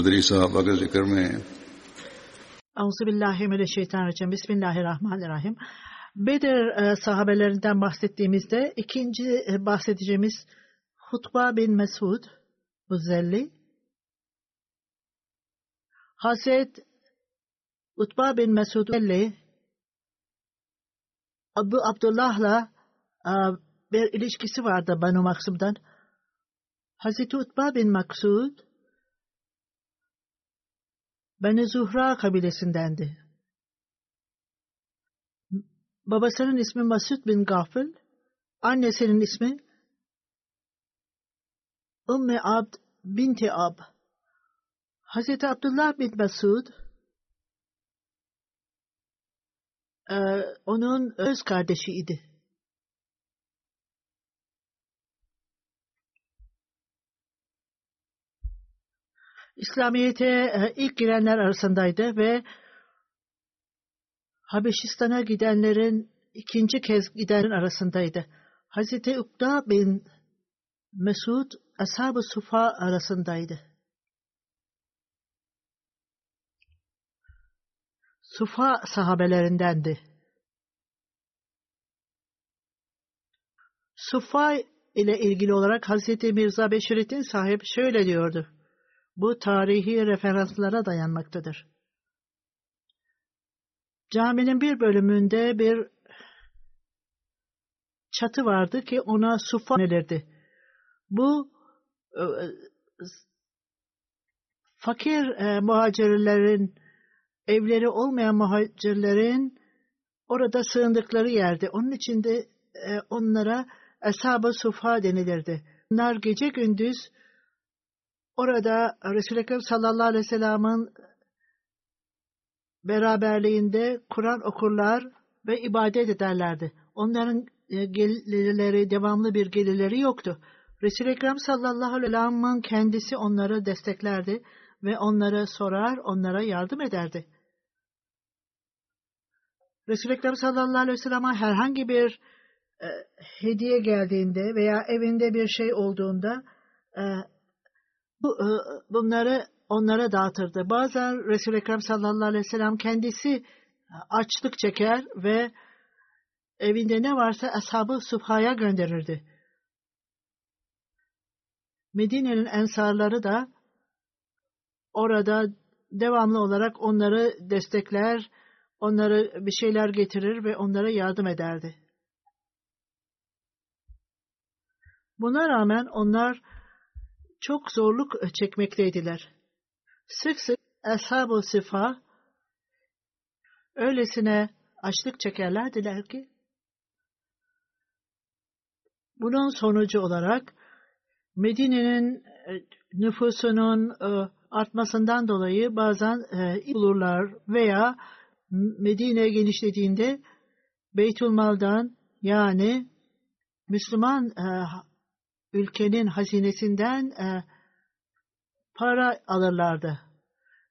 बदरी साहबा के जिक्र में Euzubillahimineşşeytanirracim. Bismillahirrahmanirrahim. Bedir e, sahabelerinden bahsettiğimizde ikinci e, bahsedeceğimiz Hutba bin Mesud Uzelli Hazret Utba bin Mesud Uzelli Abu Abdullah'la e, bir ilişkisi vardı Banu Maksum'dan. Hazreti Utba bin Maksud Beni Zuhra kabilesindendi. Babasının ismi Masud bin Gafil, annesinin ismi Ümmü Abd binti Ab. Hazreti Abdullah bin Masud e, onun öz kardeşiydi. İslamiyet'e e, ilk girenler arasındaydı ve Habeşistan'a gidenlerin ikinci kez gidenlerin arasındaydı. Hazreti Ukda bin Mesud Ashab-ı Sufa arasındaydı. Sufa sahabelerindendi. Sufa ile ilgili olarak Hazreti Mirza Beşirettin sahip şöyle diyordu. Bu tarihi referanslara dayanmaktadır. Caminin bir bölümünde bir çatı vardı ki ona sufa denilirdi. Bu e, fakir e, muhacirlerin, evleri olmayan muhacirlerin orada sığındıkları yerde. Onun için de e, onlara Ashab-ı Sufa denilirdi. Bunlar gece gündüz orada Resul-i Ekrem sallallahu aleyhi ve sellem'in beraberliğinde Kur'an okurlar ve ibadet ederlerdi. Onların gelirleri, devamlı bir gelirleri yoktu. Resul-i Ekrem sallallahu aleyhi ve sellem'in kendisi onları desteklerdi ve onlara sorar, onlara yardım ederdi. Resul-i Ekrem sallallahu aleyhi ve sellem'e herhangi bir e, hediye geldiğinde veya evinde bir şey olduğunda e, bu, e, bunları onlara dağıtırdı. Bazen Resul-i Ekrem sallallahu aleyhi ve sellem kendisi açlık çeker ve evinde ne varsa ashabı sufhaya gönderirdi. Medine'nin ensarları da orada devamlı olarak onları destekler, onları bir şeyler getirir ve onlara yardım ederdi. Buna rağmen onlar çok zorluk çekmekteydiler. Sık sık ashab-ı sıfa öylesine açlık çekerlerdiler ki Bunun sonucu olarak Medine'nin e, nüfusunun e, artmasından dolayı bazen e, bulurlar veya Medine genişlediğinde Beytülmal'dan yani Müslüman ülkenin hazinesinden para alırlardı.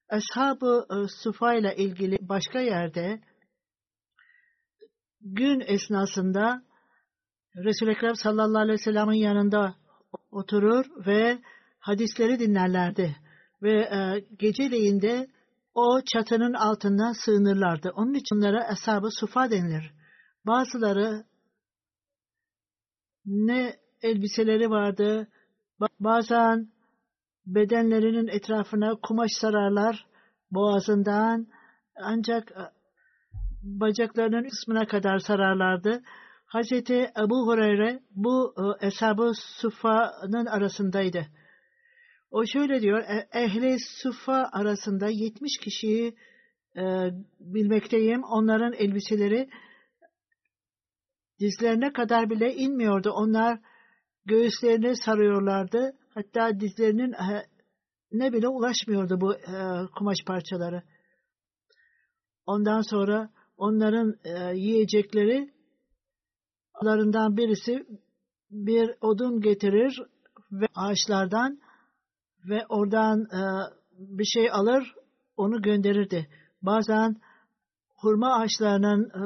Ashab-ı Sufa ile ilgili başka yerde gün esnasında Resul-i Ekrem sallallahu aleyhi ve sellem'in yanında oturur ve hadisleri dinlerlerdi. Ve e, geceleyin de o çatının altından sığınırlardı. Onun için onlara ashab-ı sufa denilir. Bazıları ne elbiseleri vardı, bazen bedenlerinin etrafına kumaş sararlar boğazından ancak e, bacaklarının kısmına kadar sararlardı. Hazreti Ebu Hureyre bu e, Eshab-ı Suffa'nın arasındaydı. O şöyle diyor, e, ehli Suffa arasında 70 kişiyi e, bilmekteyim. Onların elbiseleri dizlerine kadar bile inmiyordu. Onlar göğüslerini sarıyorlardı. Hatta dizlerinin ne bile ulaşmıyordu bu kumaş parçaları. Ondan sonra onların e, yiyecekleri larından birisi bir odun getirir ve ağaçlardan ve oradan e, bir şey alır onu gönderirdi. Bazen hurma ağaçlarının e,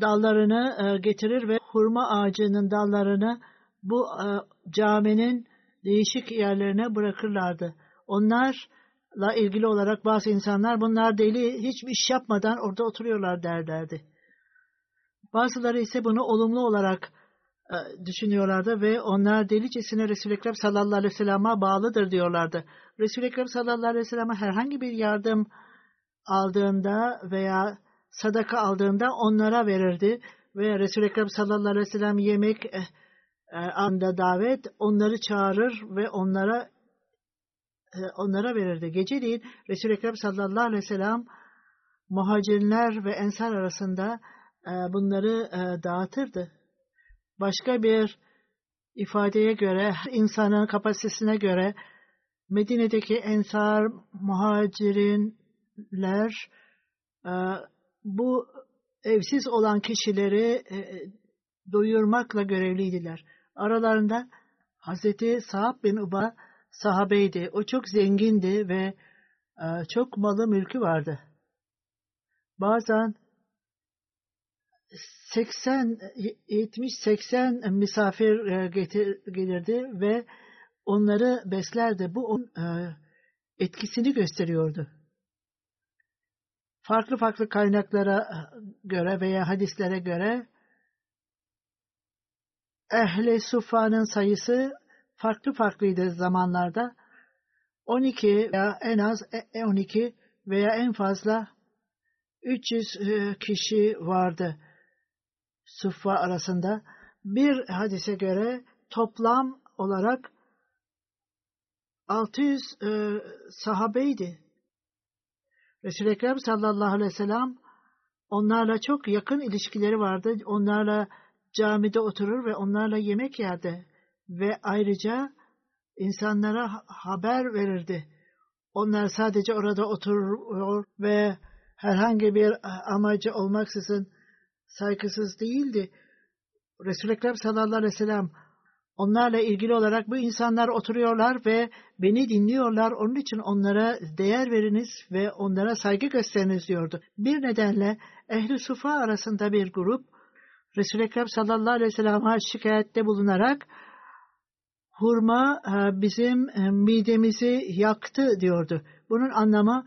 dallarını getirir ve hurma ağacının dallarını bu e, caminin değişik yerlerine bırakırlardı. Onlarla ilgili olarak bazı insanlar bunlar deli hiçbir iş yapmadan orada oturuyorlar derlerdi. Bazıları ise bunu olumlu olarak e, düşünüyorlardı ve onlar delicesine Resul-i Ekrem sallallahu aleyhi ve sellem'e bağlıdır diyorlardı. Resul-i Ekrem sallallahu aleyhi ve sellem'e herhangi bir yardım aldığında veya sadaka aldığında onlara verirdi ve Resul-i Ekrem sallallahu aleyhi ve sellem yemek e, e, anda davet onları çağırır ve onlara e, onlara verirdi. Geceliğin Resul-i Ekrem sallallahu aleyhi ve sellem muhacirler ve ensar arasında e, bunları e, dağıtırdı. Başka bir ifadeye göre, insanın kapasitesine göre Medine'deki ensar, muhacirinler e, bu evsiz olan kişileri doyurmakla görevliydiler. Aralarında Hazreti Sa'd bin Uba sahabeydi. O çok zengindi ve çok malı mülkü vardı. Bazen 80 70 80 misafir e, getir, gelirdi ve onları beslerdi. Bu onun e, etkisini gösteriyordu. Farklı farklı kaynaklara e, göre veya hadislere göre Ehli Sufa'nın sayısı farklı farklıydı zamanlarda. 12 veya en az 12 veya en fazla 300 kişi vardı. Suffa arasında bir hadise göre toplam olarak 600 e, sahabeydi. Resul-i Ekrem sallallahu aleyhi ve sellem onlarla çok yakın ilişkileri vardı. Onlarla camide oturur ve onlarla yemek yerdi. Ve ayrıca insanlara haber verirdi. Onlar sadece orada oturur ve herhangi bir amacı olmaksızın saygısız değildi. Resul-i Ekrem sallallahu aleyhi ve sellem onlarla ilgili olarak bu insanlar oturuyorlar ve beni dinliyorlar. Onun için onlara değer veriniz ve onlara saygı gösteriniz diyordu. Bir nedenle ehli sufa arasında bir grup Resul-i Ekrem sallallahu aleyhi ve sellem'e şikayette bulunarak hurma e, bizim e, midemizi yaktı diyordu. Bunun anlamı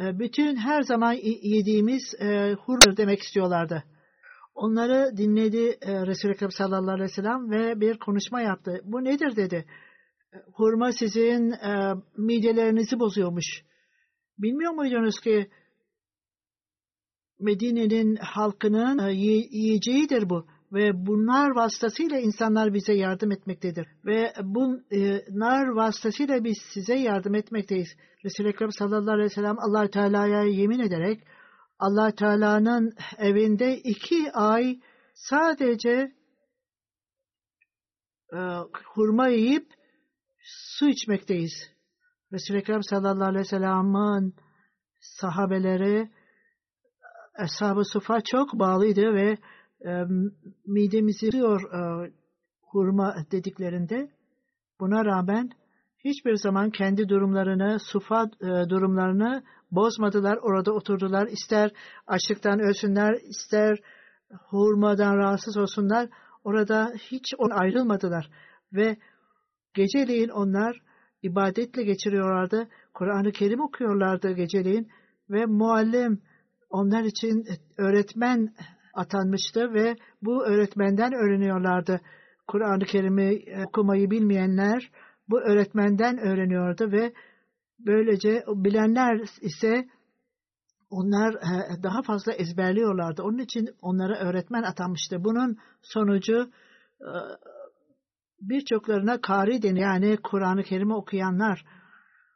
e, bütün her zaman yediğimiz hurma demek istiyorlardı. Onları dinledi e, Resul-i Ekrem sallallahu aleyhi ve sellem ve bir konuşma yaptı. Bu nedir dedi. Hurma sizin e, midelerinizi bozuyormuş. Bilmiyor muydunuz ki Medine'nin halkının e, yiyeceğidir bu. Ve bunlar vasıtasıyla insanlar bize yardım etmektedir. Ve bunlar vasıtasıyla biz size yardım etmekteyiz. Resul-i Ekrem sallallahu aleyhi ve sellem allah Teala'ya yemin ederek allah Teala'nın evinde iki ay sadece e, hurma yiyip su içmekteyiz. Resul-i Ekrem sallallahu aleyhi ve sellem'in sahabeleri Ashab-ı Sufa çok bağlıydı ve e, midemizi diyor e, hurma dediklerinde buna rağmen hiçbir zaman kendi durumlarını, sufa e, durumlarını bozmadılar. Orada oturdular. İster açlıktan ölsünler, ister hurmadan rahatsız olsunlar. Orada hiç on ayrılmadılar. Ve geceleyin onlar ibadetle geçiriyorlardı. Kur'an-ı Kerim okuyorlardı geceleyin. Ve muallim onlar için öğretmen atanmıştı ve bu öğretmenden öğreniyorlardı. Kur'an-ı Kerim'i okumayı bilmeyenler bu öğretmenden öğreniyordu ve böylece bilenler ise onlar e, daha fazla ezberliyorlardı. Onun için onlara öğretmen atanmıştı. Bunun sonucu e, birçoklarına kari denir. Yani Kur'an-ı Kerim'i okuyanlar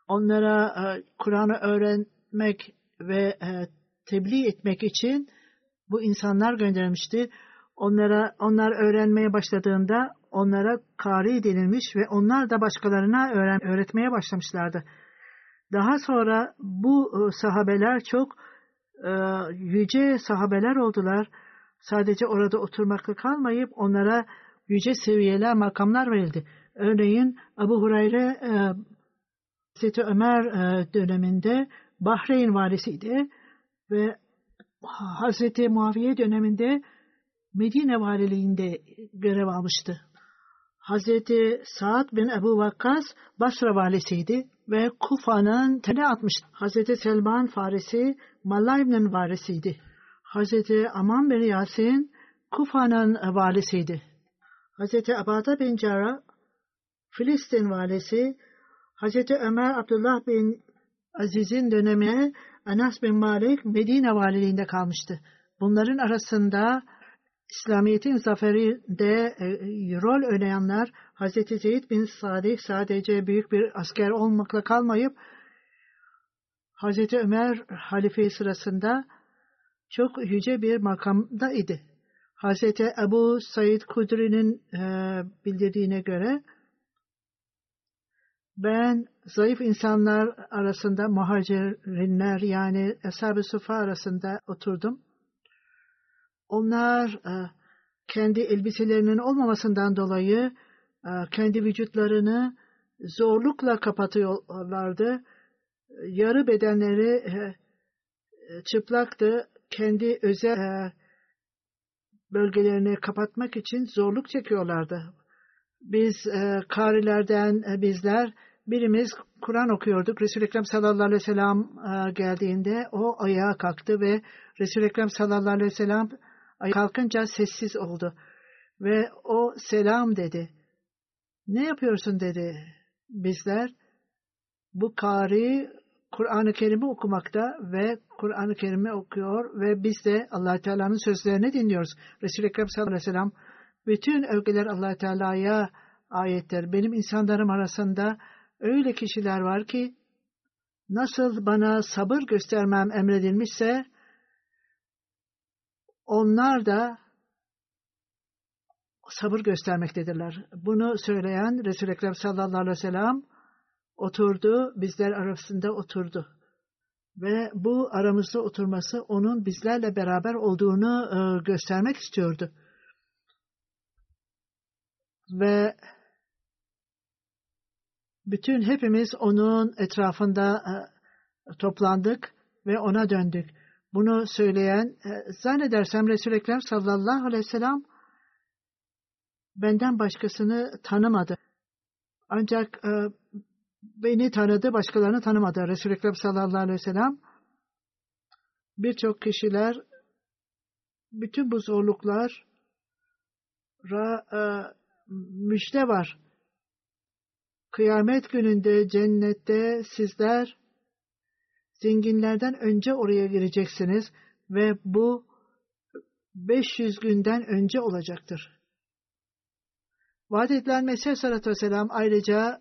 onlara e, Kur'an'ı öğrenmek ve tebliğ etmek için bu insanlar göndermişti. Onlara onlar öğrenmeye başladığında onlara kari denilmiş ve onlar da başkalarına öğren, öğretmeye başlamışlardı. Daha sonra bu e, sahabeler çok e, yüce sahabeler oldular. Sadece orada oturmakla kalmayıp onlara yüce seviyeler, makamlar verildi. Örneğin Abu Hurayre e, Hazreti Ömer e, döneminde Bahreyn valisiydi ve Hazreti Muaviye döneminde Medine valiliğinde görev almıştı. Hazreti Sa'd bin Ebu Vakkas Basra valisiydi ve Kufa'nın tene atmıştı. Hazreti Selman Farisi Malayb'nin varisiydi. Hazreti Aman bin Yasin Kufa'nın valisiydi. Hazreti Abada bin Cara Filistin valisi Hazreti Ömer Abdullah bin Aziz'in dönemine Anas bin Malik Medine valiliğinde kalmıştı. Bunların arasında İslamiyet'in zaferinde e, rol oynayanlar Hz. Zeyd bin Sadih sadece büyük bir asker olmakla kalmayıp Hz. Ömer halife sırasında çok yüce bir makamda idi. Hz. Ebu Said Kudri'nin e, bildirdiğine göre ben zayıf insanlar arasında muhacirinler yani Eshab-ı Sufa arasında oturdum. Onlar e, kendi elbiselerinin olmamasından dolayı e, kendi vücutlarını zorlukla kapatıyorlardı. Yarı bedenleri e, çıplaktı. Kendi özel bölgelerini kapatmak için zorluk çekiyorlardı. Biz karilerden bizler birimiz Kur'an okuyorduk. Resul-i Ekrem sallallahu aleyhi ve sellem geldiğinde o ayağa kalktı ve Resul-i Ekrem sallallahu aleyhi ve sellem kalkınca sessiz oldu. Ve o selam dedi. Ne yapıyorsun dedi. Bizler bu kari Kur'an-ı Kerim'i okumakta ve Kur'an-ı Kerim'i okuyor ve biz de allah Teala'nın sözlerini dinliyoruz. Resul-i Ekrem sallallahu aleyhi ve sellem bütün övgüler allah Teala'ya ayetler. Benim insanlarım arasında öyle kişiler var ki nasıl bana sabır göstermem emredilmişse onlar da sabır göstermektedirler. Bunu söyleyen Resul-i Ekrem sallallahu aleyhi ve sellem oturdu, bizler arasında oturdu. Ve bu aramızda oturması onun bizlerle beraber olduğunu e, göstermek istiyordu. Ve bütün hepimiz onun etrafında e, toplandık ve ona döndük. Bunu söyleyen e, zannedersem Resul-i Ekrem sallallahu aleyhi ve sellem benden başkasını tanımadı. Ancak e, beni tanıdı, başkalarını tanımadı. Resul-i Ekrem sallallahu aleyhi ve sellem birçok kişiler bütün bu zorluklar e, müjde var. Kıyamet gününde cennette sizler zenginlerden önce oraya gireceksiniz ve bu 500 günden önce olacaktır. Vaat edilen Mesih Aleyhisselatü Vesselam ayrıca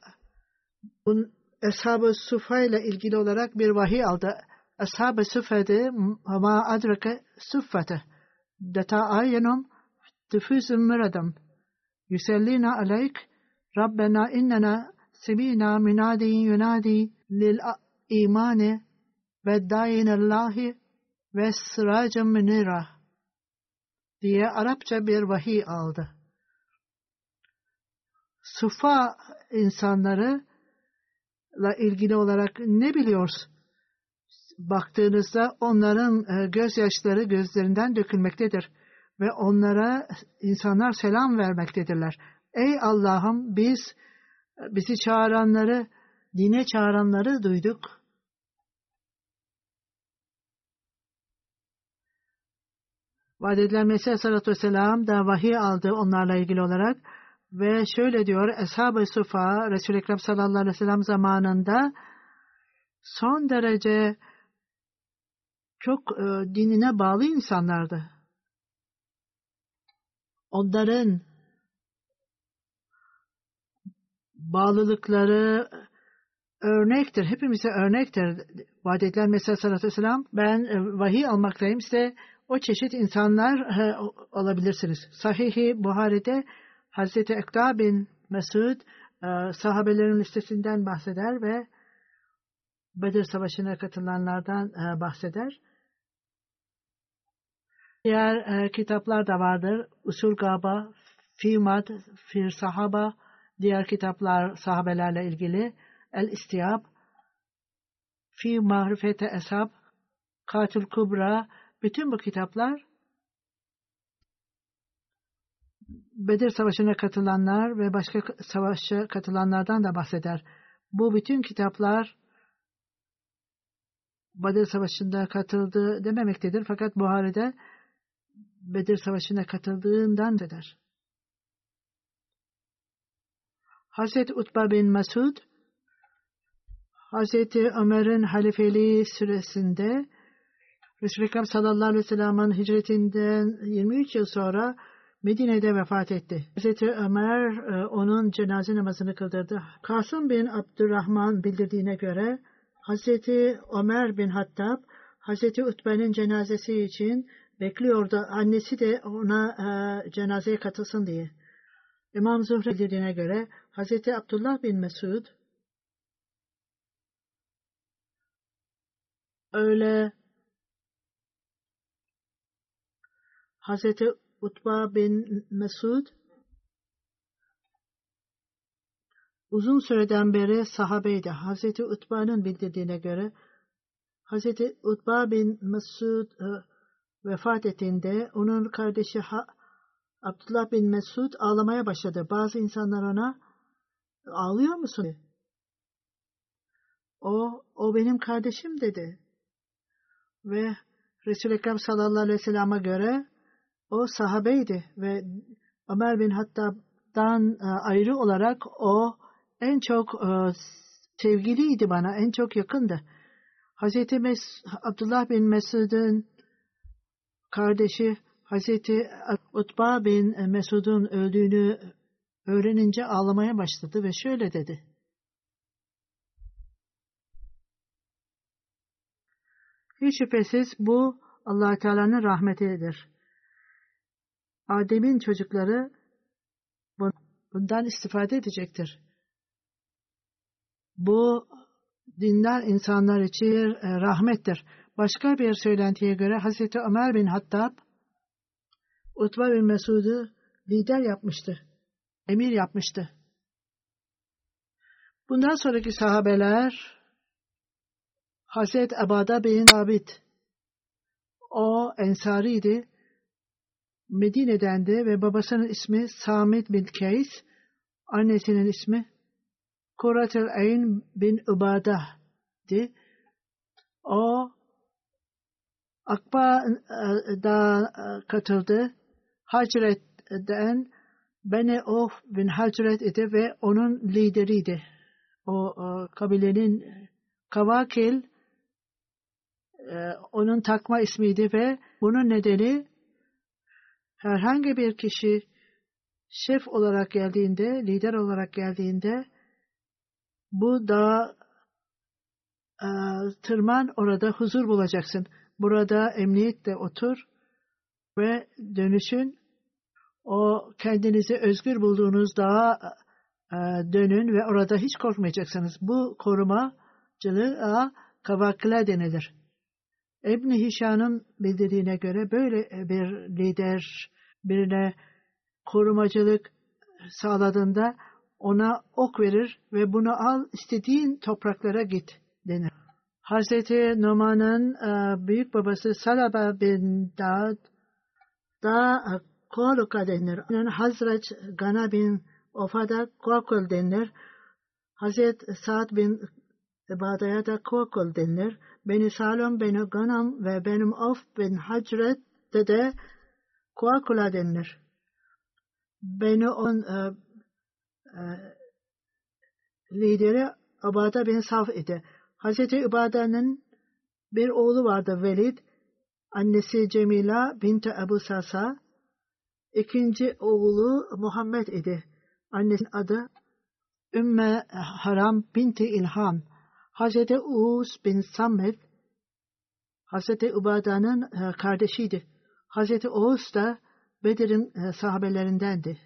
bunun Ashab-ı Sufa ile ilgili olarak bir vahiy aldı. Ashab-ı Sufa'de ma adrake suffate deta ayenum tüfüzüm müradam Yüsellina aleyk Rabbena innena semina minadiyin yunadi lil imani ve dayinallahi ve sıracın münira diye Arapça bir vahiy aldı. Sufa insanları ile ilgili olarak ne biliyoruz? Baktığınızda onların e, gözyaşları gözlerinden dökülmektedir ve onlara insanlar selam vermektedirler. Ey Allah'ım biz bizi çağıranları, dine çağıranları duyduk. Vaat edilen Mesih Aleyhisselatü Vesselam da vahiy aldı onlarla ilgili olarak ve şöyle diyor Eshab-ı Sufa Resul-i Ekrem sallallahu aleyhi ve zamanında son derece çok e, dinine bağlı insanlardı. Onların bağlılıkları örnektir. Hepimize örnektir. Vaat edilen Mesih sallallahu aleyhi ve sellem ben e, vahiy almaktayım. Size o çeşit insanlar e, olabilirsiniz. Sahih-i Buhari'de Hazreti Ekta bin Mesud e, sahabelerin listesinden bahseder ve Bedir Savaşı'na katılanlardan e, bahseder. Diğer e, kitaplar da vardır. Usul Gaba, Fimad, Fir Sahaba, diğer kitaplar sahabelerle ilgili. El İstiyab, Fi Mahrifete Eshab, Katil Kubra, bütün bu kitaplar Bedir Savaşı'na katılanlar ve başka savaşa katılanlardan da bahseder. Bu bütün kitaplar Bedir Savaşı'nda katıldı dememektedir. Fakat Buhari'de Bedir Savaşı'na katıldığından eder. Hazreti Utba bin Mesud Hazreti Ömer'in halifeliği süresinde Resul-i Ekrem sallallahu aleyhi ve sellem'in hicretinden 23 yıl sonra Medine'de vefat etti. Hz. Ömer e, onun cenaze namazını kıldırdı. Kasım bin Abdurrahman bildirdiğine göre Hz. Ömer bin Hattab Hz. Utbe'nin cenazesi için bekliyordu. Annesi de ona e, cenazeye katılsın diye. İmam Zuhri bildirdiğine göre Hz. Abdullah bin Mesud öyle Hazreti Utba bin Mesud uzun süreden beri sahabeydi. Hazreti Utba'nın bildirdiğine göre Hazreti Utba bin Mesud e, vefat ettiğinde onun kardeşi ha, Abdullah bin Mesud ağlamaya başladı. Bazı insanlar ona ağlıyor musun? O, o benim kardeşim dedi. Ve Resul-i Ekrem sallallahu aleyhi ve sellem'e göre o sahabeydi ve Ömer bin Hattab'dan e, ayrı olarak o en çok e, sevgiliydi bana, en çok yakındı. Hazreti Mes Abdullah bin Mesud'un kardeşi Hazreti Utba bin Mesud'un öldüğünü öğrenince ağlamaya başladı ve şöyle dedi. Hiç şüphesiz bu allah Teala'nın rahmetidir. Adem'in çocukları bundan istifade edecektir. Bu dinler insanlar için e, rahmettir. Başka bir söylentiye göre Hazreti Ömer bin Hattab Utba bin Mesud'u lider yapmıştı. Emir yapmıştı. Bundan sonraki sahabeler Hazreti Abada bin Sabit o ensariydi Medine'den de ve babasının ismi Samit bin Kays, annesinin ismi Kuratel Ayn bin Ubada'di. O Akba'da katıldı. Hacret'den Beni Of bin Hacret idi ve onun lideriydi. O, o kabilenin Kavakil e, onun takma ismiydi ve bunun nedeni herhangi bir kişi şef olarak geldiğinde, lider olarak geldiğinde bu da e, tırman orada huzur bulacaksın. Burada emniyetle otur ve dönüşün O kendinizi özgür bulduğunuz dağa e, dönün ve orada hiç korkmayacaksınız. Bu korumacılığa kavakla denilir. İbn Hişam'ın bildirdiğine göre böyle bir lider birine korumacılık sağladığında ona ok verir ve bunu al istediğin topraklara git denir. Hazreti Numan'ın e, büyük babası Salaba bin Dad da Koluka denir. Hazret Gana bin Ofa'da Kokul denir. Hazret Sa'd bin Bada'ya da Kokul denir. Beni Salom, Beni Ganam ve benim Of bin Hacret'te de Kokula denir. Beni on e, e, lideri Abada bin Saf idi. Hazreti İbada'nın bir oğlu vardı Velid. Annesi Cemila binti Ebu Sasa. İkinci oğlu Muhammed idi. Annesinin adı Ümme Haram binti İlham. Hazreti Uğuz bin Samet Hazreti Ubada'nın e, kardeşiydi. Hazreti Oğuz da Bedir'in e, sahabelerindendi.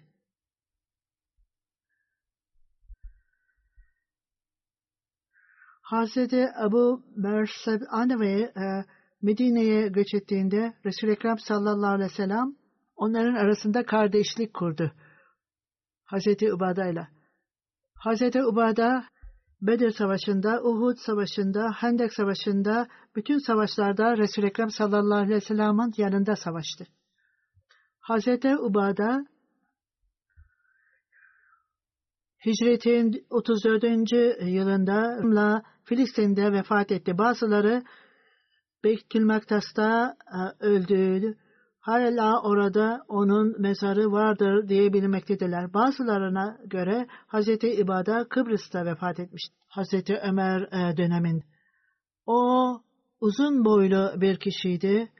Hazreti Abu Merseb Anevi e, Medine'ye göç ettiğinde Resul-i Ekrem sallallahu aleyhi ve sellem onların arasında kardeşlik kurdu. Hazreti Ubada ile. Hazreti Ubada Bedir Savaşı'nda, Uhud Savaşı'nda, Hendek Savaşı'nda, bütün savaşlarda Resul-i Ekrem sallallahu aleyhi ve sellem'in yanında savaştı. Hazreti Ubada Hicretin 34. yılında Filistin'de vefat etti. Bazıları Beytül Maktas'ta e, öldü. Hala orada onun mezarı vardır diye bilmektedirler. Bazılarına göre Hazreti İbada Kıbrıs'ta vefat etmiş. Hazreti Ömer e, dönemin. O uzun boylu bir kişiydi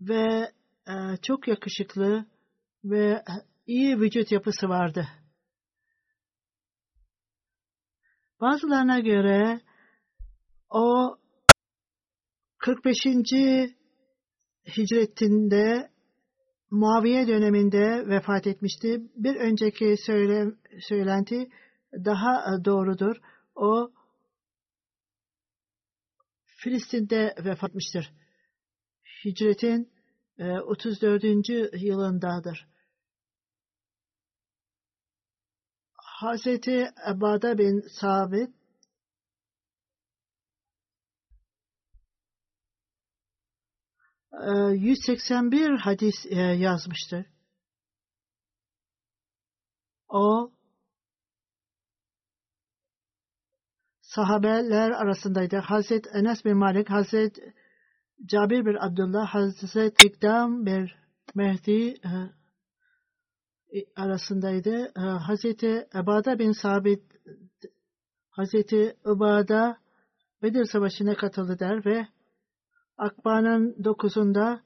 ve e, çok yakışıklı ve iyi vücut yapısı vardı. Bazılarına göre o 45. hicretinde Muaviye döneminde vefat etmişti. Bir önceki söyle, söylenti daha doğrudur. O Filistin'de vefat etmiştir. Hicretin 34. yılındadır. Hazreti Ebada bin Sabit 181 hadis e, yazmıştır. O sahabeler arasındaydı. Hazret Enes bin Malik, Hazret Cabir bin Abdullah, Hazret İkdam bir Mehdi e, arasındaydı. E, Hazreti Ebada bin Sabit Hazreti Ubada Bedir Savaşı'na katıldı der ve Akba'nın dokuzunda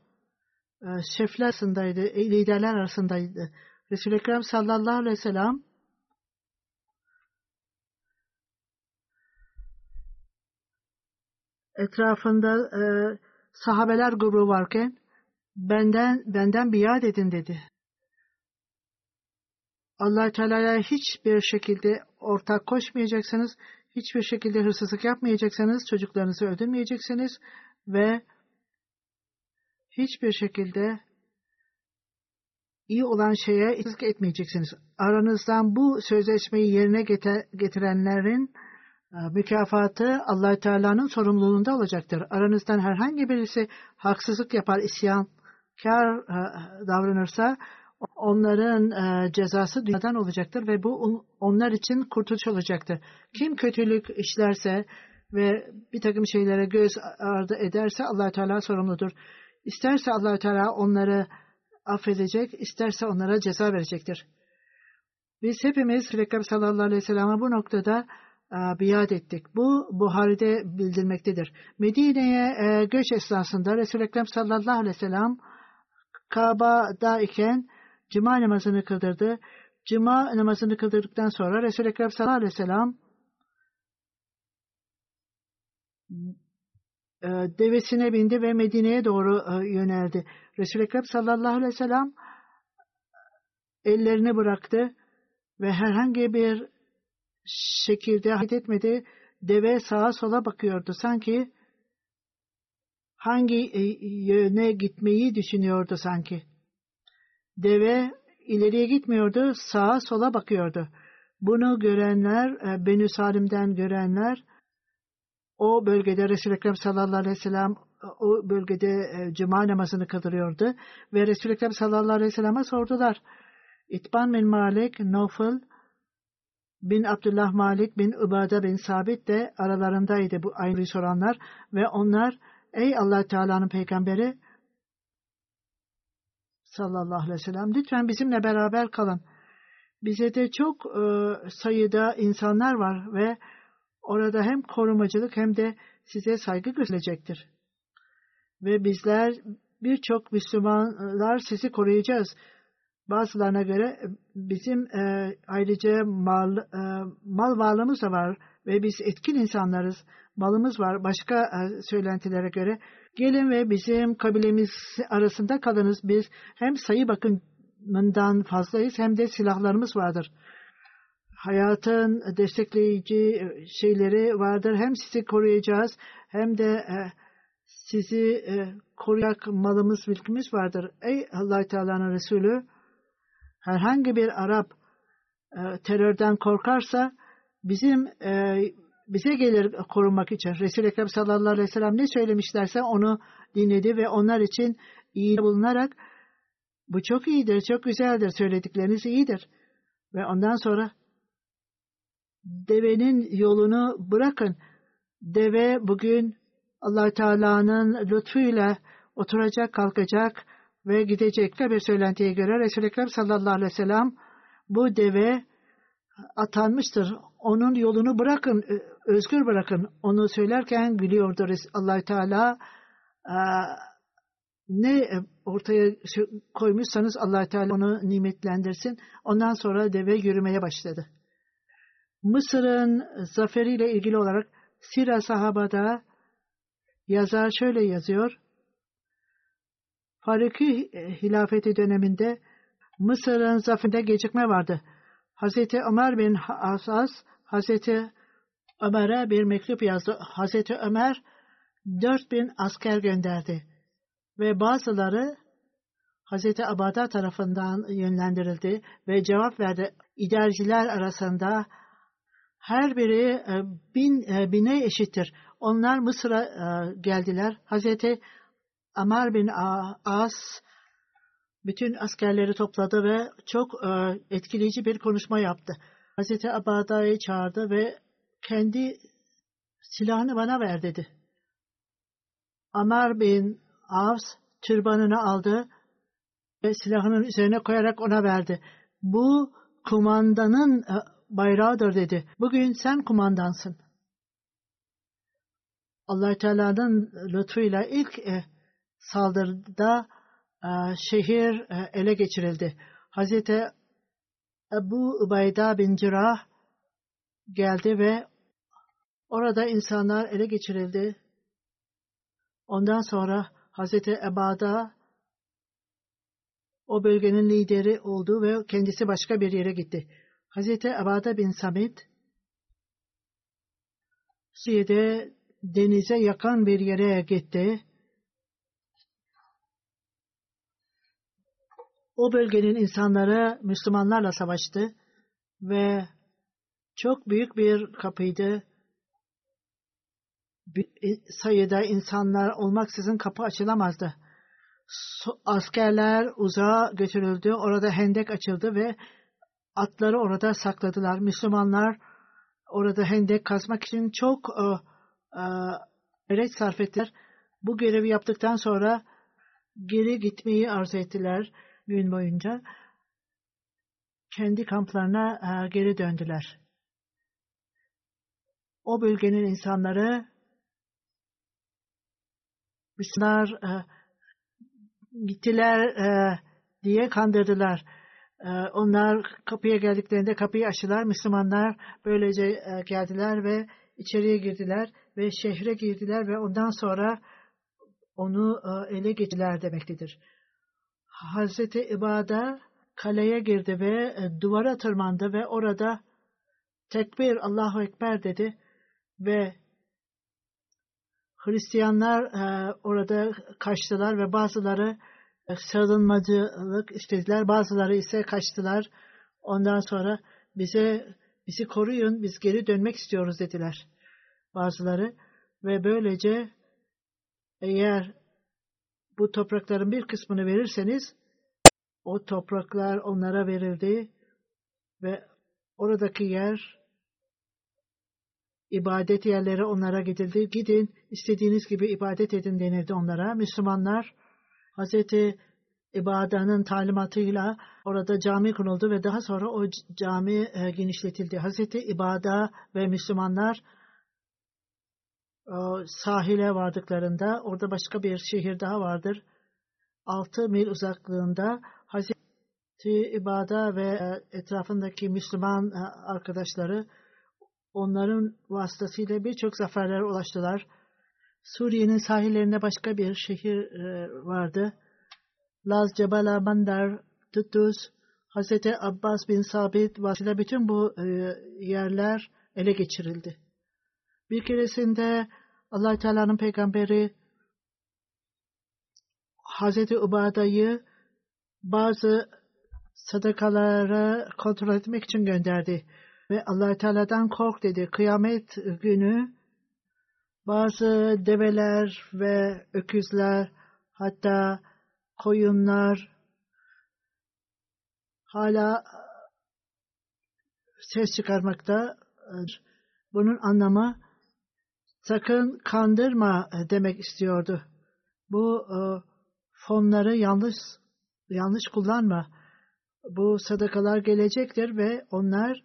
e, şefler arasındaydı, e, liderler arasındaydı. Resul-i Ekrem sallallahu aleyhi ve sellem etrafında e, sahabeler grubu varken benden benden biat edin dedi. Allah Teala'ya hiçbir şekilde ortak koşmayacaksınız, hiçbir şekilde hırsızlık yapmayacaksınız, çocuklarınızı öldürmeyeceksiniz ve hiçbir şekilde iyi olan şeye itaat etmeyeceksiniz. Aranızdan bu sözleşmeyi yerine getirenlerin e, mükafatı allah Teala'nın sorumluluğunda olacaktır. Aranızdan herhangi birisi haksızlık yapar, isyan, kar e, davranırsa onların e, cezası dünyadan olacaktır ve bu onlar için kurtuluş olacaktır. Kim kötülük işlerse ve bir takım şeylere göz ardı ederse allah Teala sorumludur. İsterse allah Teala onları affedecek, isterse onlara ceza verecektir. Biz hepimiz Rekkab sallallahu aleyhi ve sellem'e bu noktada e, biat ettik. Bu Buhari'de bildirmektedir. Medine'ye e, göç esnasında Resul-i Ekrem sallallahu aleyhi ve sellem Kaba'da iken cuma namazını kıldırdı. Cuma namazını kıldırdıktan sonra Resul-i Ekrem sallallahu aleyhi ve sellem e, devesine bindi ve Medine'ye doğru e, yöneldi. Resul-i Ekrem sallallahu aleyhi ve sellem ellerini bıraktı ve herhangi bir şekilde hareket etmedi. Deve sağa sola bakıyordu. Sanki hangi e, yöne gitmeyi düşünüyordu sanki. Deve ileriye gitmiyordu, sağa sola bakıyordu. Bunu görenler, e, Benü Salim'den görenler, o bölgede Resul-i Ekrem sallallahu aleyhi ve sellem o bölgede e, cuma namazını kıldırıyordu ve Resul-i Ekrem sallallahu aleyhi ve sellem'e sordular. İtban bin Malik, Nofel bin Abdullah Malik bin Ubada bin Sabit de aralarındaydı bu aynı soranlar ve onlar ey allah Teala'nın peygamberi sallallahu aleyhi ve sellem lütfen bizimle beraber kalın. Bize de çok e, sayıda insanlar var ve orada hem korumacılık hem de size saygı gösterecektir. Ve bizler birçok Müslümanlar sizi koruyacağız. Bazılarına göre bizim e, ayrıca mal, e, mal varlığımız da var ve biz etkin insanlarız. Malımız var. Başka e, söylentilere göre gelin ve bizim kabilemiz arasında kalınız. Biz hem sayı bakımından fazlayız hem de silahlarımız vardır. Hayatın destekleyici şeyleri vardır. Hem sizi koruyacağız hem de e, sizi e, koruyacak malımız, mülkümüz vardır. Ey allah Teala'nın Resulü herhangi bir Arap e, terörden korkarsa bizim e, bize gelir korunmak için. Resul-i Ekrem sallallahu aleyhi ve sellem ne söylemişlerse onu dinledi ve onlar için iyi bulunarak bu çok iyidir, çok güzeldir, söyledikleriniz iyidir. Ve ondan sonra devenin yolunu bırakın. Deve bugün allah Teala'nın lütfuyla oturacak, kalkacak ve gidecek. Bir söylentiye göre Resul-i Ekrem sallallahu aleyhi ve sellem bu deve atanmıştır. Onun yolunu bırakın, özgür bırakın. Onu söylerken gülüyordu allah Teala. Ne ortaya koymuşsanız allah Teala onu nimetlendirsin. Ondan sonra deve yürümeye başladı. Mısır'ın zaferiyle ilgili olarak Sira Sahaba'da yazar şöyle yazıyor. Faruki hilafeti döneminde Mısır'ın zaferinde gecikme vardı. Hazreti Ömer bin Asas Hazreti Ömer'e bir mektup yazdı. Hazreti Ömer 4000 asker gönderdi ve bazıları Hazreti Abada tarafından yönlendirildi ve cevap verdi. İderciler arasında her biri e, bin, e, bine eşittir. Onlar Mısır'a e, geldiler. Hazreti Amar bin As bütün askerleri topladı ve çok etkileyici bir konuşma yaptı. Hazreti Abada'yı çağırdı ve kendi silahını bana ver dedi. Amar bin As türbanını aldı ve silahının üzerine koyarak ona verdi. Bu kumandanın bayrağıdır dedi. Bugün sen kumandansın. allah Teala'nın lütfuyla ilk e, saldırıda e, şehir e, ele geçirildi. Hazreti Ebu Ubayda bin Cirah geldi ve orada insanlar ele geçirildi. Ondan sonra Hazreti Ebada o bölgenin lideri oldu ve kendisi başka bir yere gitti. Hazreti Abada bin Samit Suriye'de denize yakın bir yere gitti. O bölgenin insanları Müslümanlarla savaştı ve çok büyük bir kapıydı. Bir sayıda insanlar olmaksızın kapı açılamazdı. Askerler uzağa götürüldü. Orada hendek açıldı ve atları orada sakladılar. Müslümanlar orada hendek kazmak için çok e, e, sarf ettiler. Bu görevi yaptıktan sonra geri gitmeyi arzu ettiler gün boyunca. Kendi kamplarına e, geri döndüler. O bölgenin insanları Müslümanlar e, gittiler e, diye kandırdılar onlar kapıya geldiklerinde kapıyı açtılar. Müslümanlar böylece e, geldiler ve içeriye girdiler ve şehre girdiler ve ondan sonra onu e, ele geçirdiler demektedir. Hazreti İbada kaleye girdi ve e, duvara tırmandı ve orada tekbir Allahu Ekber dedi ve Hristiyanlar orada kaçtılar ve bazıları sığınmacılık istediler, bazıları ise kaçtılar. Ondan sonra bize bizi koruyun, biz geri dönmek istiyoruz dediler bazıları ve böylece eğer bu toprakların bir kısmını verirseniz o topraklar onlara verildi ve oradaki yer ibadet yerleri onlara gidildi. Gidin istediğiniz gibi ibadet edin denildi onlara. Müslümanlar Hazreti İbada'nın talimatıyla orada cami kuruldu ve daha sonra o cami e, genişletildi. Hazreti İbada ve Müslümanlar sahile vardıklarında orada başka bir şehir daha vardır. 6 mil uzaklığında Hazreti İbada ve e, etrafındaki Müslüman e, arkadaşları onların vasıtasıyla birçok zaferlere ulaştılar. Suriye'nin sahillerinde başka bir şehir e, vardı. Laz Cebala Mandar, Tutuz, Hazreti Abbas bin Sabit vasıtasıyla bütün bu yerler ele geçirildi. Bir keresinde allah Teala'nın peygamberi Hazreti Ubada'yı bazı sadakaları kontrol etmek için gönderdi. Ve allah Teala'dan kork dedi. Kıyamet günü bazı develer ve öküzler hatta koyunlar hala ses çıkarmakta. Bunun anlamı sakın kandırma demek istiyordu. Bu e, fonları yanlış yanlış kullanma. Bu sadakalar gelecektir ve onlar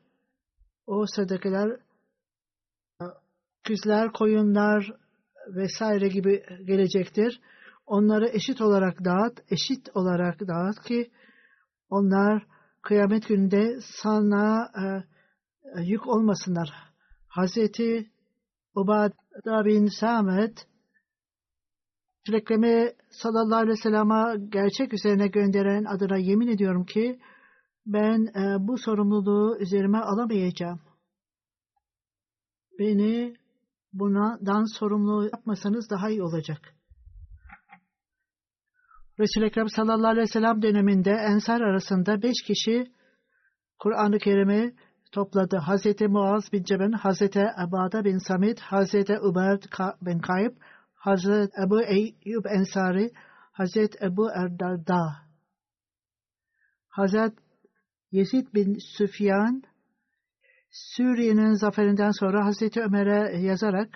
o sadakalar küzler, koyunlar vesaire gibi gelecektir. Onları eşit olarak dağıt, eşit olarak dağıt ki onlar kıyamet gününde sana e, yük olmasınlar. Hazreti Ubada bin Samet Reklame sallallahu aleyhi ve sellem'a gerçek üzerine gönderen adına yemin ediyorum ki ben e, bu sorumluluğu üzerime alamayacağım. Beni bundan sorumlu yapmasanız daha iyi olacak. Resul-i Ekrem sallallahu aleyhi ve sellem döneminde Ensar arasında beş kişi Kur'an-ı Kerim'i topladı. Hazreti Muaz bin Cebel, Hazreti Abada bin Samit, Hazreti Ubayd bin Kayb, Hazreti Ebu Eyyub Ensari, Hazreti Ebu Erdarda. Hazreti Yezid bin Süfyan, Suriye'nin zaferinden sonra Hazreti Ömer'e yazarak,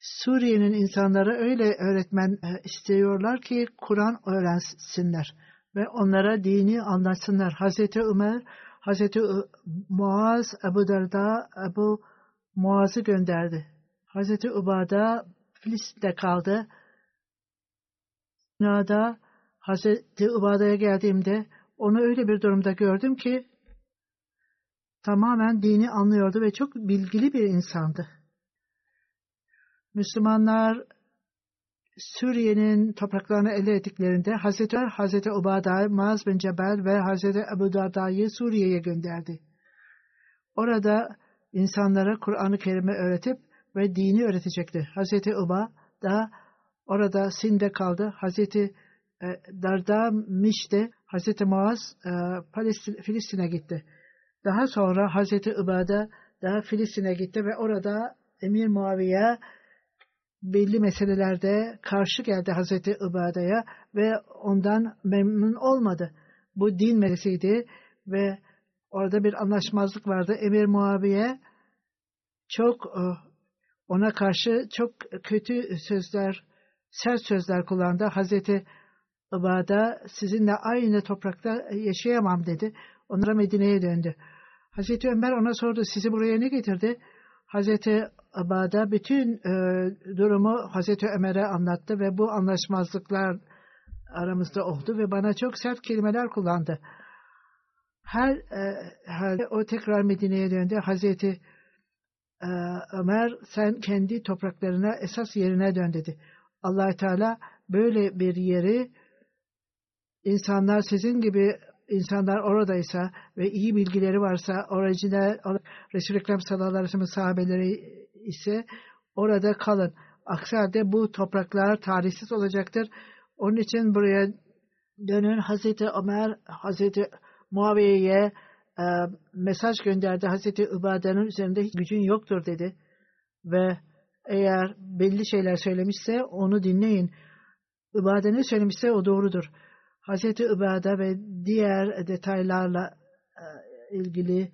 Suriye'nin insanları öyle öğretmen e, istiyorlar ki Kur'an öğrensinler ve onlara dini anlatsınlar. Hazreti Ömer Hazreti Muaz Ebu Derda Ebu Muaz'ı gönderdi. Hazreti Ubada Filistin'de kaldı. Dünyada Hazreti Ubada'ya geldiğimde onu öyle bir durumda gördüm ki tamamen dini anlıyordu ve çok bilgili bir insandı. Müslümanlar Suriye'nin topraklarını ele ettiklerinde Hazreti Hazreti Ubada, Maz bin Cebel ve Hazreti Ebu Darda'yı Suriye'ye gönderdi. Orada insanlara Kur'an-ı Kerim'i öğretip ve dini öğretecekti. Hazreti Uba da orada Sinde kaldı. Hazreti e, Darda Miş'te Hazreti Muaz e, Filistin'e gitti. Daha sonra Hazreti Ubada da Filistin'e gitti ve orada Emir Muaviye belli meselelerde karşı geldi Hazreti Ubada'ya ve ondan memnun olmadı. Bu din meselesiydi ve orada bir anlaşmazlık vardı. Emir Muaviye çok e, ona karşı çok kötü sözler, sert sözler kullandı. Hazreti Ubada sizinle aynı toprakta yaşayamam dedi. Onlara Medine'ye döndü. Hazreti Ömer ona sordu sizi buraya ne getirdi? Hazreti Abada bütün e, durumu Hazreti Ömer'e anlattı ve bu anlaşmazlıklar aramızda oldu ve bana çok sert kelimeler kullandı. Her, e, her o tekrar Medine'ye döndü. Hazreti e, Ömer sen kendi topraklarına esas yerine dön dedi. allah Teala böyle bir yeri insanlar sizin gibi insanlar oradaysa ve iyi bilgileri varsa orijinal Resul-i Ekrem sallallahu aleyhi ve sellem sahabeleri ise orada kalın. Aksi halde bu topraklar tarihsiz olacaktır. Onun için buraya dönün Hazreti Ömer, Hazreti Muaviye'ye e, mesaj gönderdi. Hazreti Übade'nin üzerinde hiç gücün yoktur dedi. Ve eğer belli şeyler söylemişse onu dinleyin. Übade ne söylemişse o doğrudur. Hazreti Übade ve diğer detaylarla e, ilgili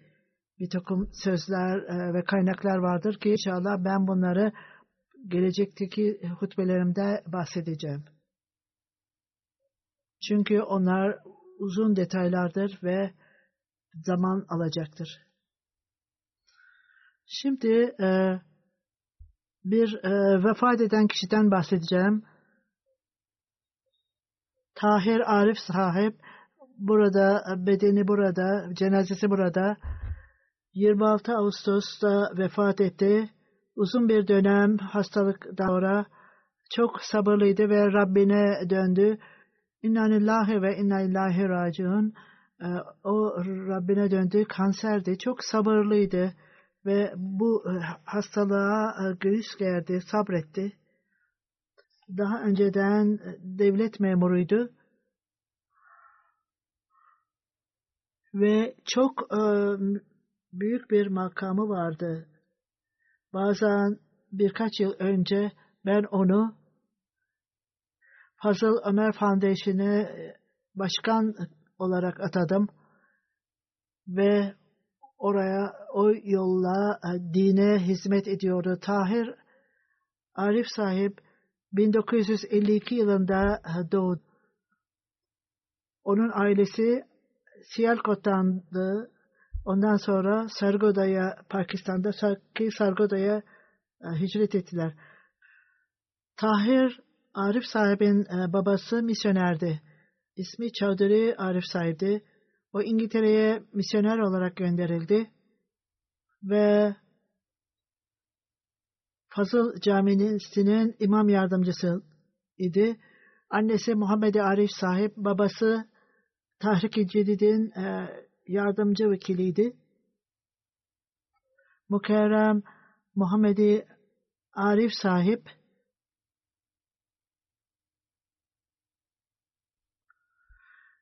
bir takım sözler e, ve kaynaklar vardır ki inşallah ben bunları gelecekteki hutbelerimde bahsedeceğim. Çünkü onlar uzun detaylardır ve zaman alacaktır. Şimdi e, bir vefat eden kişiden bahsedeceğim. Tahir Arif sahip burada, bedeni burada, cenazesi burada. 26 Ağustos'ta vefat etti. Uzun bir dönem hastalık sonra çok sabırlıydı ve Rabbine döndü. İnna lillahi ve inna ilahi raciun. Ee, o Rabbine döndü. Kanserdi. Çok sabırlıydı ve bu e, hastalığa e, göğüs gerdi, sabretti. Daha önceden e, devlet memuruydu. Ve çok büyük bir makamı vardı. Bazen birkaç yıl önce ben onu Fazıl Ömer Foundation'e başkan olarak atadım ve oraya o yolla e, dine hizmet ediyordu. Tahir Arif sahip 1952 yılında e, doğdu. Onun ailesi Siyalkot'tandı. Ondan sonra Sargoda'ya, Pakistan'da Sargoda'ya e, hicret ettiler. Tahir Arif sahibin babası misyonerdi. İsmi Çavduri Arif sahipti. O İngiltere'ye misyoner olarak gönderildi ve Fazıl Camii'nin imam yardımcısı idi. Annesi Muhammed Arif sahip, babası Tahrik-i Cedid'in e, yardımcı vekiliydi. Mukerrem Muhammed Arif sahip,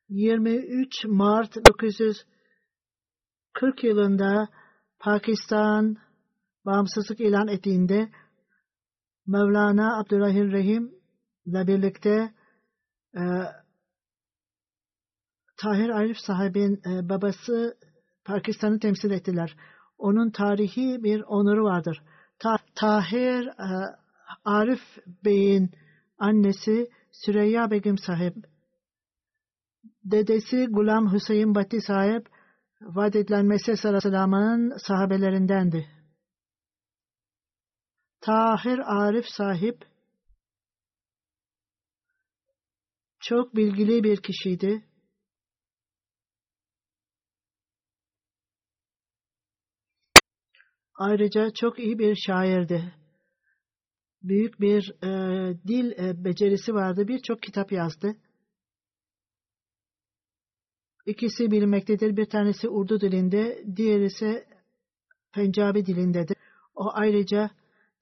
23 Mart 1940 yılında Pakistan bağımsızlık ilan ettiğinde Mevlana Abdurrahim Rahim ile birlikte e, Tahir Arif sahibin e, babası Pakistan'ı temsil ettiler. Onun tarihi bir onuru vardır. Ta Tahir e, Arif Bey'in annesi Süreyya Begim sahip dedesi Gulam Hüseyin Bati sahip Mesih Aleyhisselam'ın sahabelerindendi. Tahir Arif sahip çok bilgili bir kişiydi. Ayrıca çok iyi bir şairdi. Büyük bir e, dil e, becerisi vardı. Birçok kitap yazdı. İkisi bilinmektedir. Bir tanesi Urdu dilinde, diğeri ise Pencabi dilindedir. O ayrıca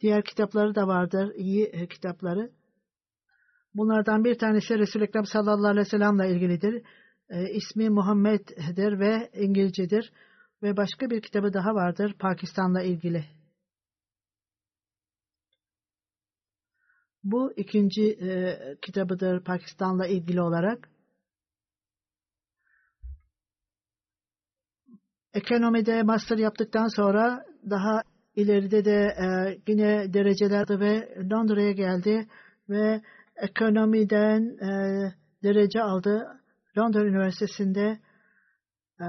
diğer kitapları da vardır, iyi e, kitapları. Bunlardan bir tanesi Resul-i Ekrem sallallahu aleyhi ve sellem ile ilgilidir. E, ismi Muhammed'dir ve İngilizcedir. Ve başka bir kitabı daha vardır Pakistan'la ilgili. Bu ikinci e, kitabıdır Pakistan'la ilgili olarak. Ekonomide master yaptıktan sonra daha ileride de e, yine derecelerde ve Londra'ya geldi ve ekonomiden e, derece aldı. Londra Üniversitesi'nde e,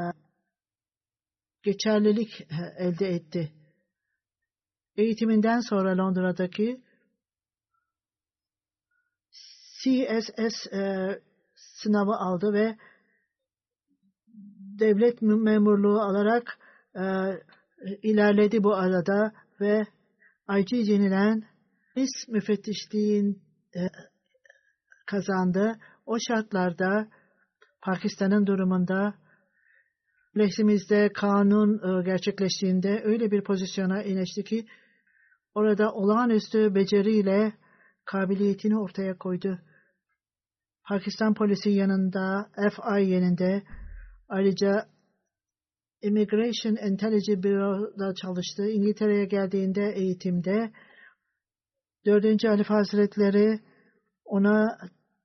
geçerlilik elde etti. Eğitiminden sonra Londra'daki CSS e, sınavı aldı ve devlet memurluğu alarak e, ilerledi bu arada ve IC denilen polis müfettişliğin e, kazandı. O şartlarda Pakistan'ın durumunda lehimizde kanun e, gerçekleştiğinde öyle bir pozisyona ineşti ki orada olağanüstü beceriyle kabiliyetini ortaya koydu. Pakistan polisi yanında, FI yanında ayrıca Immigration Intelligence Bureau'da çalıştı. İngiltere'ye geldiğinde eğitimde 4. Halif Hazretleri ona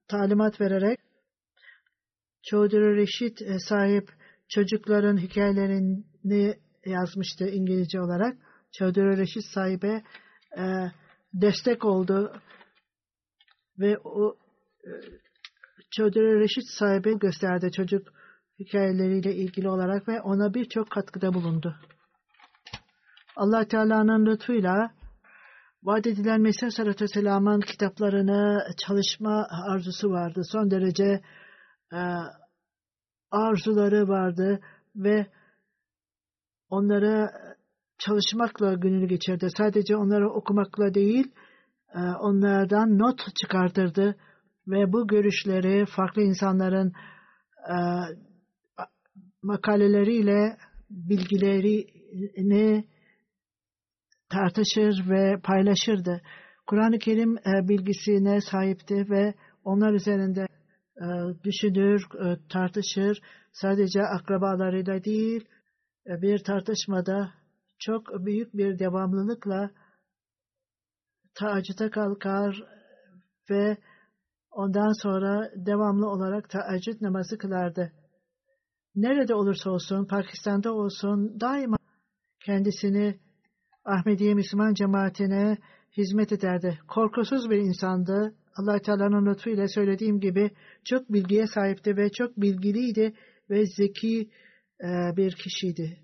talimat vererek Çodri Reşit e, sahip çocukların hikayelerini yazmıştı İngilizce olarak. Çodri Reşit sahibe e, destek oldu ve o e, Çodri Reşit sahibi gösterdi çocuk hikayeleriyle ilgili olarak ve ona birçok katkıda bulundu. Allah Teala'nın lütfuyla vaat edilen Mesih Sallallahu Selam'ın kitaplarını çalışma arzusu vardı. Son derece e, arzuları vardı ve onlara çalışmakla gününü geçirdi. Sadece onları okumakla değil, e, onlardan not çıkartırdı ve bu görüşleri farklı insanların e, makaleleriyle bilgilerini tartışır ve paylaşırdı. Kur'an-ı Kerim e, bilgisine sahipti ve onlar üzerinde e, düşünür, e, tartışır. Sadece akrabalarıyla değil, bir tartışmada çok büyük bir devamlılıkla tacıta kalkar ve ondan sonra devamlı olarak teheccüd namazı kılardı nerede olursa olsun, Pakistan'da olsun daima kendisini Ahmediye Müslüman cemaatine hizmet ederdi. Korkusuz bir insandı. allah Teala'nın lütfuyla söylediğim gibi çok bilgiye sahipti ve çok bilgiliydi ve zeki e, bir kişiydi.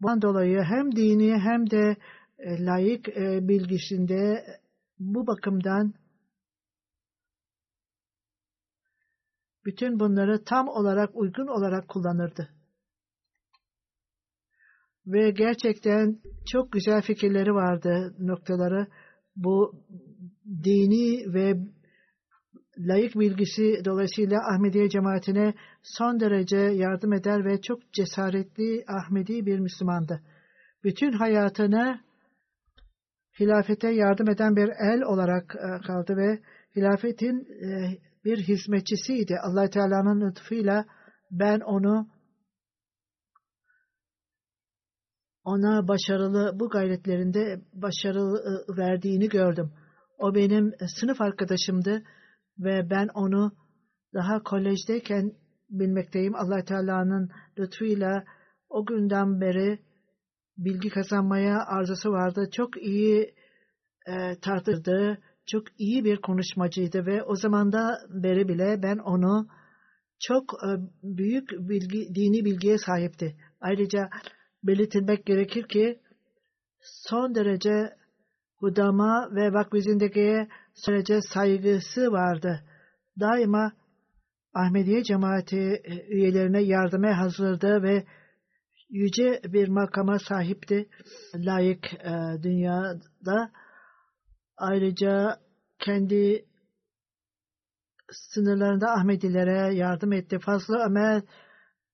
Bundan dolayı hem dini hem de e, layık e, bilgisinde bu bakımdan bütün bunları tam olarak uygun olarak kullanırdı. Ve gerçekten çok güzel fikirleri vardı noktaları. Bu dini ve layık bilgisi dolayısıyla Ahmediye cemaatine son derece yardım eder ve çok cesaretli Ahmedi bir Müslümandı. Bütün hayatını hilafete yardım eden bir el olarak e, kaldı ve hilafetin e, bir hizmetçisiydi. allah Teala'nın lütfuyla ben onu ona başarılı bu gayretlerinde başarılı ıı, verdiğini gördüm. O benim sınıf arkadaşımdı ve ben onu daha kolejdeyken bilmekteyim. allah Teala'nın lütfuyla o günden beri bilgi kazanmaya arzusu vardı. Çok iyi e, tartırdı çok iyi bir konuşmacıydı ve o zamanda beri bile ben onu çok e, büyük bilgi, dini bilgiye sahipti. Ayrıca belirtilmek gerekir ki son derece hudama ve vakbizindekiye derece saygısı vardı. Daima Ahmediye cemaati e, üyelerine yardıma hazırdı ve yüce bir makama sahipti. Layık e, dünyada Ayrıca kendi sınırlarında Ahmedilere yardım etti. Fazlı Ömer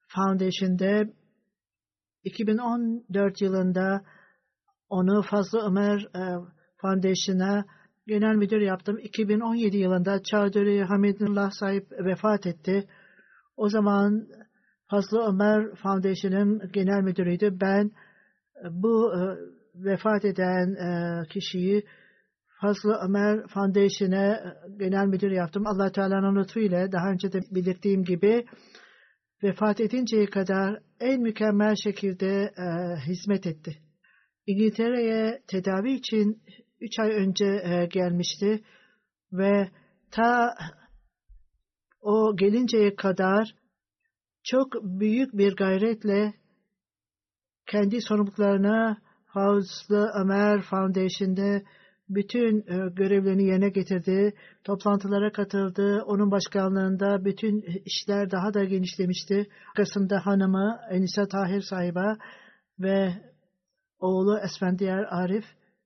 Foundation'de 2014 yılında onu Fazlı Ömer e, Foundation'a genel müdür yaptım. 2017 yılında Çağduri Hamidullah sahip vefat etti. O zaman Fazlı Ömer Foundation'ın genel müdürüydü. Ben bu e, vefat eden e, kişiyi Fazlı Ömer Foundation'e e, genel müdür yaptım. allah Teala'nın lütfuyla daha önce de belirttiğim gibi vefat edinceye kadar en mükemmel şekilde e, hizmet etti. İngiltere'ye tedavi için 3 ay önce e, gelmişti ve ta o gelinceye kadar çok büyük bir gayretle kendi sorumluluklarına Fazlı Ömer Foundation'da bütün e, görevlerini yerine getirdi, toplantılara katıldı, onun başkanlığında bütün işler daha da genişlemişti. Arkasında hanımı Enisa Tahir sahiba ve oğlu Esfendiyar Arif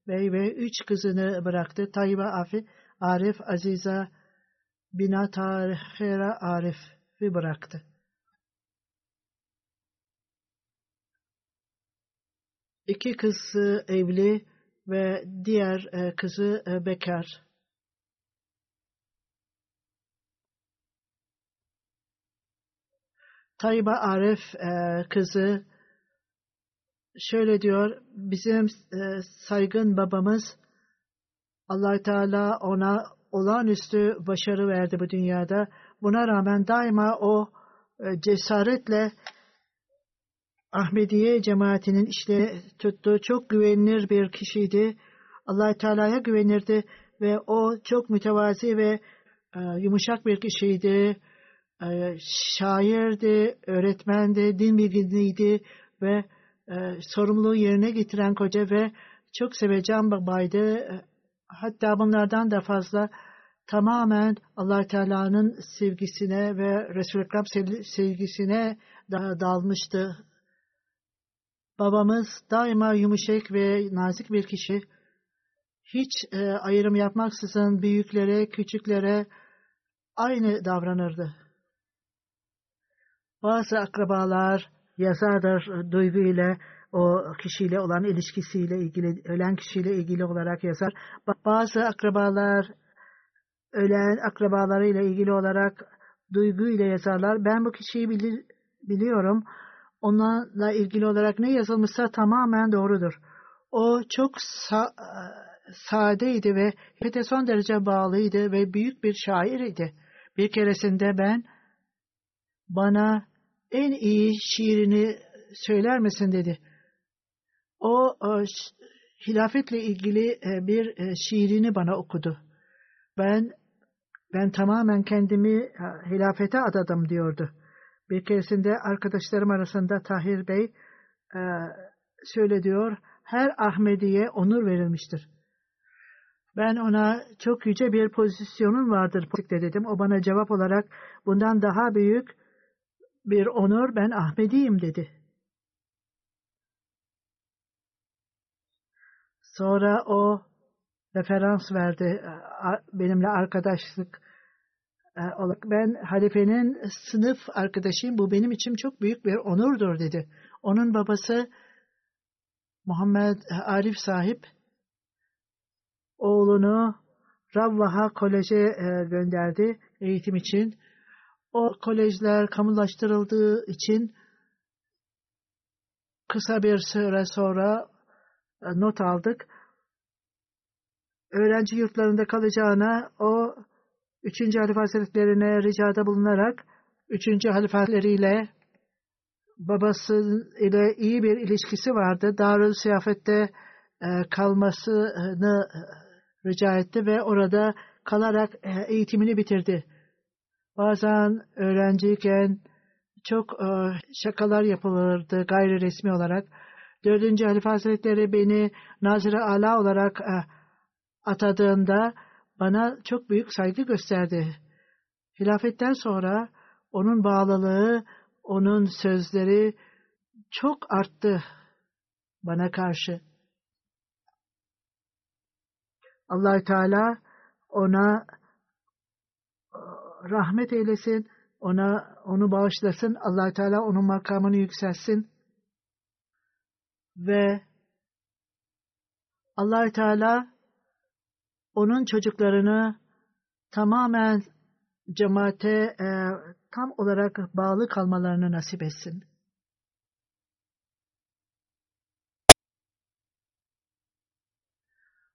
Bey ve üç kızını bıraktı. Tayyiba Afi, Arif, Aziza Bina Tahira Arif'i bıraktı. İki kızı evli ve diğer e, kızı e, bekar. Tayyiba Arif e, kızı şöyle diyor, bizim saygın babamız allah Teala ona olağanüstü başarı verdi bu dünyada. Buna rağmen daima o cesaretle Ahmediye cemaatinin işte tuttuğu çok güvenilir bir kişiydi. allah Teala'ya güvenirdi ve o çok mütevazi ve e, yumuşak bir kişiydi. E, şairdi, öğretmendi, din bilginiydi ve e, sorumluluğu yerine getiren koca ve çok seveceğim babaydı. Hatta bunlardan da fazla tamamen allah Teala'nın sevgisine ve Resul-i Ekrem sevgisine dalmıştı. Babamız daima yumuşak ve nazik bir kişi. Hiç e, ayrım yapmaksızın büyüklere, küçüklere aynı davranırdı. Bazı akrabalar yazardır duygu ile o kişiyle olan ilişkisiyle ilgili, ölen kişiyle ilgili olarak yazar. Bazı akrabalar ölen akrabalarıyla ilgili olarak duygu ile yazarlar. Ben bu kişiyi bilir, biliyorum. Onlarla ilgili olarak ne yazılmışsa tamamen doğrudur. O çok sa sadeydi ve hepete son derece bağlıydı ve büyük bir şair idi. Bir keresinde ben bana en iyi şiirini söyler misin dedi. O, o hilafetle ilgili e, bir e, şiirini bana okudu. Ben ben tamamen kendimi e, hilafete adadım diyordu. Bir keresinde arkadaşlarım arasında Tahir Bey şöyle diyor, her Ahmediye onur verilmiştir. Ben ona çok yüce bir pozisyonun vardır dedim. O bana cevap olarak bundan daha büyük bir onur ben Ahmediyim dedi. Sonra o referans verdi benimle arkadaşlık e, olarak. Ben halifenin sınıf arkadaşıyım. Bu benim için çok büyük bir onurdur dedi. Onun babası Muhammed Arif sahip oğlunu Ravvaha Kolej'e e, gönderdi eğitim için. O kolejler kamulaştırıldığı için kısa bir süre sonra e, not aldık. Öğrenci yurtlarında kalacağına o 3. Halife Hazretlerine ricada bulunarak 3. halifeleriyle babası ile iyi bir ilişkisi vardı. Darül Siyafet'te e, kalmasını e, rica etti ve orada kalarak eğitimini bitirdi. Bazen öğrenciyken çok e, şakalar yapılırdı gayri resmi olarak. Dördüncü Halife Hazretleri beni Nazire Ala olarak e, atadığında bana çok büyük saygı gösterdi. Hilafetten sonra onun bağlılığı, onun sözleri çok arttı bana karşı. allah Teala ona rahmet eylesin, ona onu bağışlasın, allah Teala onun makamını yükselsin ve allah Teala onun çocuklarını tamamen cemaate e, tam olarak bağlı kalmalarını nasip etsin.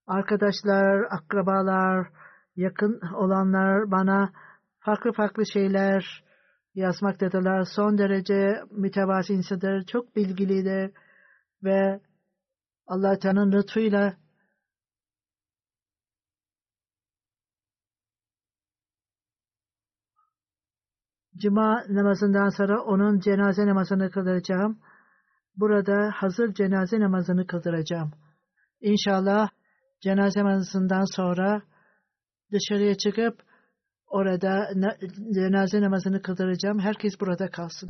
Arkadaşlar, akrabalar, yakın olanlar bana farklı farklı şeyler yazmaktadılar. Son derece mütevazisidir, çok bilgilidir ve Allah Teala'nın lütfuyla Cuma namazından sonra onun cenaze namazını kıldıracağım. Burada hazır cenaze namazını kıldıracağım. İnşallah cenaze namazından sonra dışarıya çıkıp Orada cenaze namazını kıldıracağım. Herkes burada kalsın.